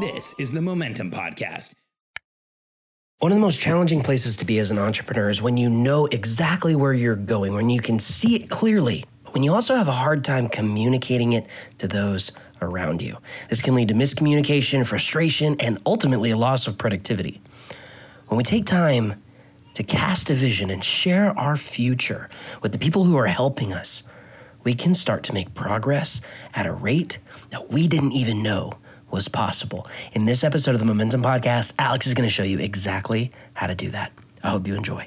This is the Momentum Podcast. One of the most challenging places to be as an entrepreneur is when you know exactly where you're going, when you can see it clearly, when you also have a hard time communicating it to those around you. This can lead to miscommunication, frustration, and ultimately a loss of productivity. When we take time to cast a vision and share our future with the people who are helping us, we can start to make progress at a rate that we didn't even know was possible. In this episode of the Momentum Podcast, Alex is going to show you exactly how to do that. I hope you enjoy.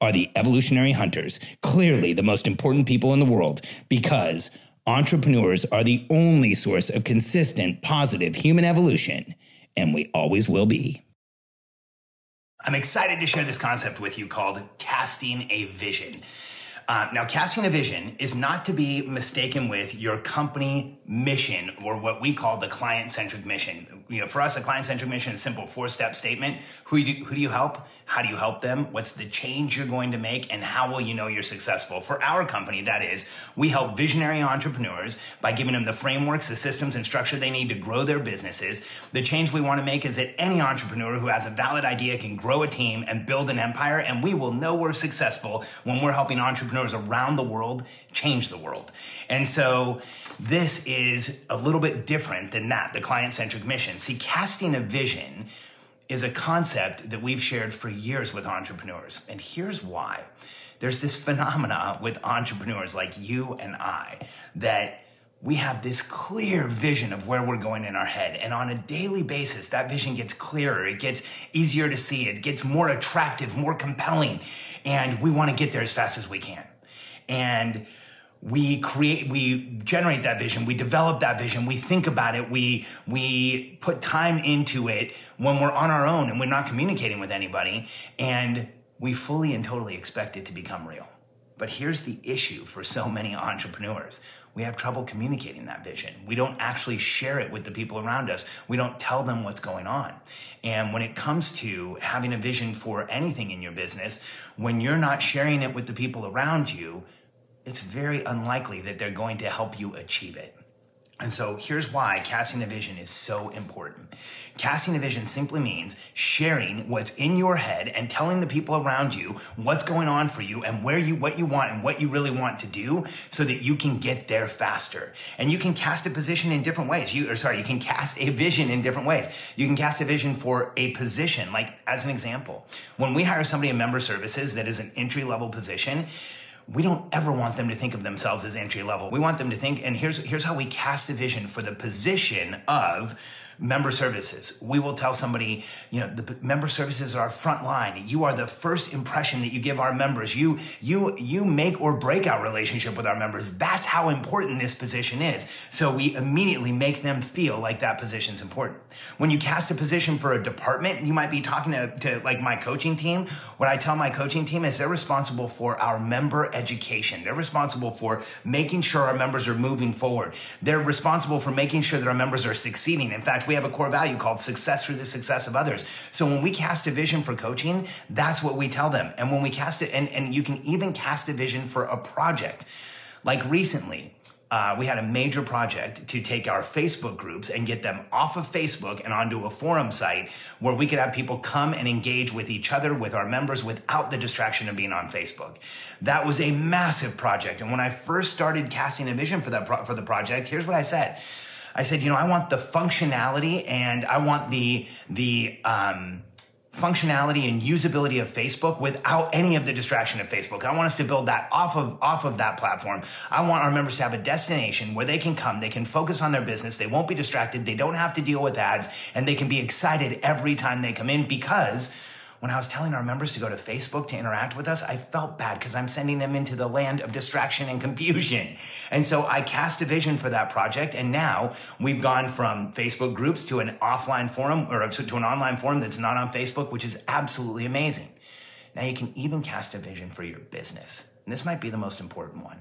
are the evolutionary hunters, clearly the most important people in the world, because entrepreneurs are the only source of consistent, positive human evolution, and we always will be. I'm excited to share this concept with you called casting a vision. Uh, now, casting a vision is not to be mistaken with your company mission or what we call the client centric mission. You know, for us, a client centric mission is a simple four step statement. Who do, who do you help? How do you help them? What's the change you're going to make? And how will you know you're successful? For our company, that is, we help visionary entrepreneurs by giving them the frameworks, the systems, and structure they need to grow their businesses. The change we want to make is that any entrepreneur who has a valid idea can grow a team and build an empire. And we will know we're successful when we're helping entrepreneurs entrepreneurs around the world change the world. And so this is a little bit different than that, the client centric mission. See, casting a vision is a concept that we've shared for years with entrepreneurs. And here's why. There's this phenomena with entrepreneurs like you and I that we have this clear vision of where we're going in our head. And on a daily basis, that vision gets clearer. It gets easier to see. It gets more attractive, more compelling. And we want to get there as fast as we can. And we create we generate that vision we develop that vision we think about it we we put time into it when we're on our own and we're not communicating with anybody and we fully and totally expect it to become real but here's the issue for so many entrepreneurs we have trouble communicating that vision. We don't actually share it with the people around us. We don't tell them what's going on. And when it comes to having a vision for anything in your business, when you're not sharing it with the people around you, it's very unlikely that they're going to help you achieve it. And so here's why casting a vision is so important. Casting a vision simply means sharing what's in your head and telling the people around you what's going on for you and where you, what you want and what you really want to do so that you can get there faster. And you can cast a position in different ways. You, or sorry, you can cast a vision in different ways. You can cast a vision for a position, like as an example, when we hire somebody in member services that is an entry level position, we don't ever want them to think of themselves as entry level. We want them to think, and here's here's how we cast a vision for the position of member services. We will tell somebody, you know, the member services are our front line. You are the first impression that you give our members. You, you, you make or break our relationship with our members. That's how important this position is. So we immediately make them feel like that position is important. When you cast a position for a department, you might be talking to, to like my coaching team. What I tell my coaching team is they're responsible for our member education. They're responsible for making sure our members are moving forward. They're responsible for making sure that our members are succeeding. In fact, we have a core value called success through the success of others. So when we cast a vision for coaching, that's what we tell them. And when we cast it, and, and you can even cast a vision for a project. Like recently, uh, we had a major project to take our Facebook groups and get them off of Facebook and onto a forum site where we could have people come and engage with each other, with our members, without the distraction of being on Facebook. That was a massive project. And when I first started casting a vision for that pro- for the project, here's what I said. I said, you know, I want the functionality and I want the the um, functionality and usability of Facebook without any of the distraction of Facebook. I want us to build that off of off of that platform. I want our members to have a destination where they can come, they can focus on their business, they won't be distracted, they don't have to deal with ads, and they can be excited every time they come in because when I was telling our members to go to Facebook to interact with us, I felt bad because I'm sending them into the land of distraction and confusion. And so I cast a vision for that project. And now we've gone from Facebook groups to an offline forum or to an online forum that's not on Facebook, which is absolutely amazing. Now you can even cast a vision for your business. And this might be the most important one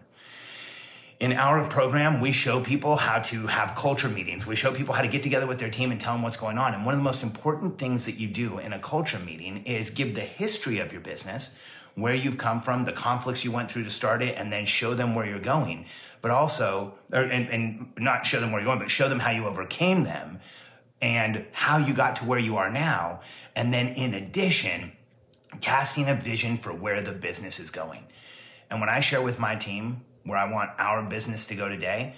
in our program, we show people how to have culture meetings. We show people how to get together with their team and tell them what's going on. And one of the most important things that you do in a culture meeting is give the history of your business, where you've come from, the conflicts you went through to start it, and then show them where you're going. But also, or, and, and not show them where you're going, but show them how you overcame them and how you got to where you are now. And then in addition, casting a vision for where the business is going. And when I share with my team, where I want our business to go today,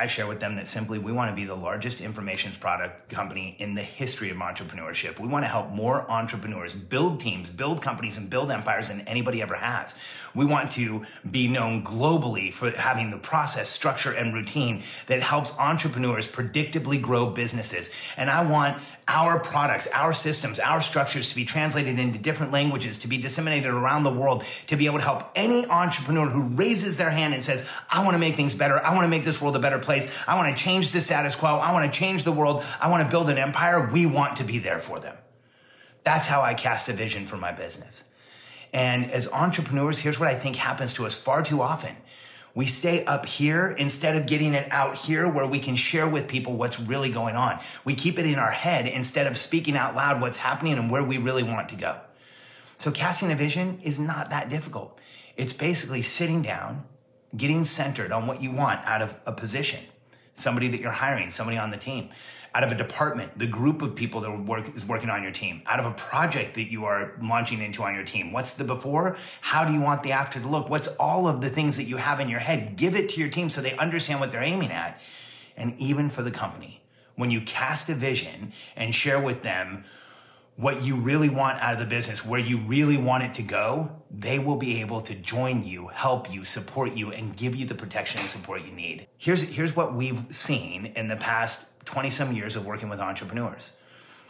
I share with them that simply we want to be the largest information product company in the history of entrepreneurship. We want to help more entrepreneurs build teams, build companies, and build empires than anybody ever has. We want to be known globally for having the process, structure, and routine that helps entrepreneurs predictably grow businesses. And I want our products, our systems, our structures to be translated into different languages, to be disseminated around the world, to be able to help any entrepreneur who raises their hand and says, I want to make things better. I want to make this world a better place. I want to change the status quo. I want to change the world. I want to build an empire. We want to be there for them. That's how I cast a vision for my business. And as entrepreneurs, here's what I think happens to us far too often we stay up here instead of getting it out here where we can share with people what's really going on. We keep it in our head instead of speaking out loud what's happening and where we really want to go. So casting a vision is not that difficult. It's basically sitting down, getting centered on what you want out of a position, somebody that you're hiring, somebody on the team out of a department, the group of people that work is working on your team, out of a project that you are launching into on your team. What's the before? How do you want the after to look? What's all of the things that you have in your head? Give it to your team so they understand what they're aiming at. And even for the company, when you cast a vision and share with them what you really want out of the business, where you really want it to go, they will be able to join you, help you, support you, and give you the protection and support you need. Here's, here's what we've seen in the past 20 some years of working with entrepreneurs.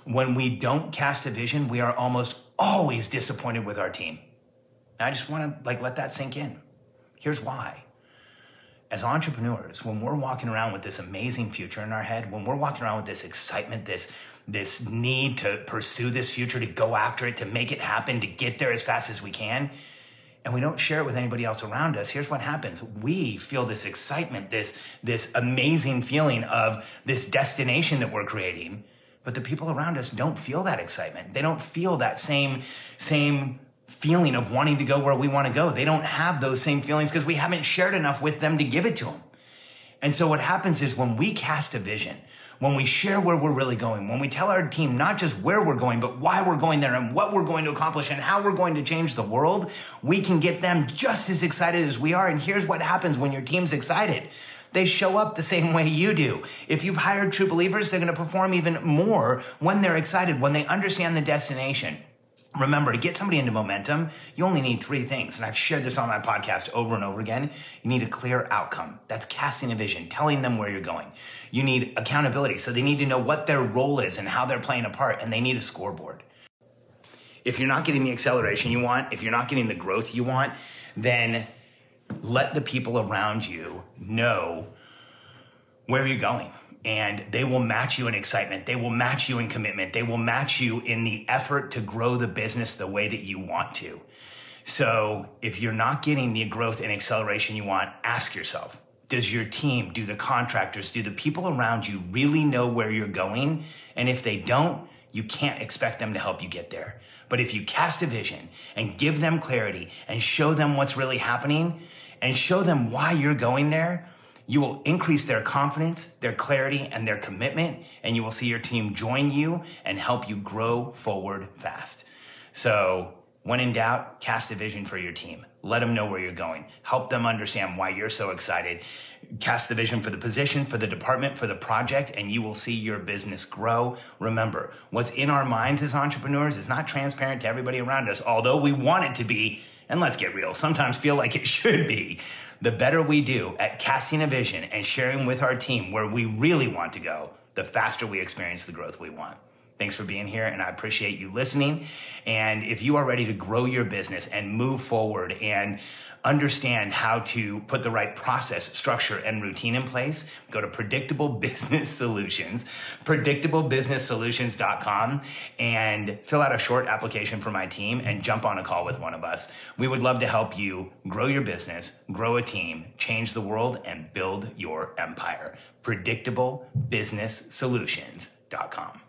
When we don't cast a vision, we are almost always disappointed with our team. And I just want to like let that sink in. Here's why. As entrepreneurs, when we're walking around with this amazing future in our head, when we're walking around with this excitement, this this need to pursue this future, to go after it, to make it happen, to get there as fast as we can, and we don't share it with anybody else around us, here's what happens. We feel this excitement, this, this amazing feeling of this destination that we're creating. But the people around us don't feel that excitement. They don't feel that same, same feeling of wanting to go where we want to go. They don't have those same feelings because we haven't shared enough with them to give it to them. And so what happens is when we cast a vision, when we share where we're really going, when we tell our team not just where we're going, but why we're going there and what we're going to accomplish and how we're going to change the world, we can get them just as excited as we are. And here's what happens when your team's excited. They show up the same way you do. If you've hired true believers, they're going to perform even more when they're excited, when they understand the destination. Remember, to get somebody into momentum, you only need three things. And I've shared this on my podcast over and over again. You need a clear outcome. That's casting a vision, telling them where you're going. You need accountability. So they need to know what their role is and how they're playing a part, and they need a scoreboard. If you're not getting the acceleration you want, if you're not getting the growth you want, then let the people around you know where you're going and they will match you in excitement. They will match you in commitment. They will match you in the effort to grow the business the way that you want to. So if you're not getting the growth and acceleration you want, ask yourself, does your team, do the contractors, do the people around you really know where you're going? And if they don't, you can't expect them to help you get there. But if you cast a vision and give them clarity and show them what's really happening and show them why you're going there, you will increase their confidence, their clarity, and their commitment, and you will see your team join you and help you grow forward fast. So When in doubt, cast a vision for your team. Let them know where you're going. Help them understand why you're so excited. Cast the vision for the position, for the department, for the project, and you will see your business grow. Remember, what's in our minds as entrepreneurs is not transparent to everybody around us, although we want it to be. And let's get real, sometimes feel like it should be. The better we do at casting a vision and sharing with our team where we really want to go, the faster we experience the growth we want. Thanks for being here, and I appreciate you listening. And if you are ready to grow your business and move forward and understand how to put the right process, structure, and routine in place, go to Predictable Business Solutions, predictablebusinesssolutions.com, and fill out a short application for my team and jump on a call with one of us. We would love to help you grow your business, grow a team, change the world, and build your empire. Predictablebusinesssolutions.com.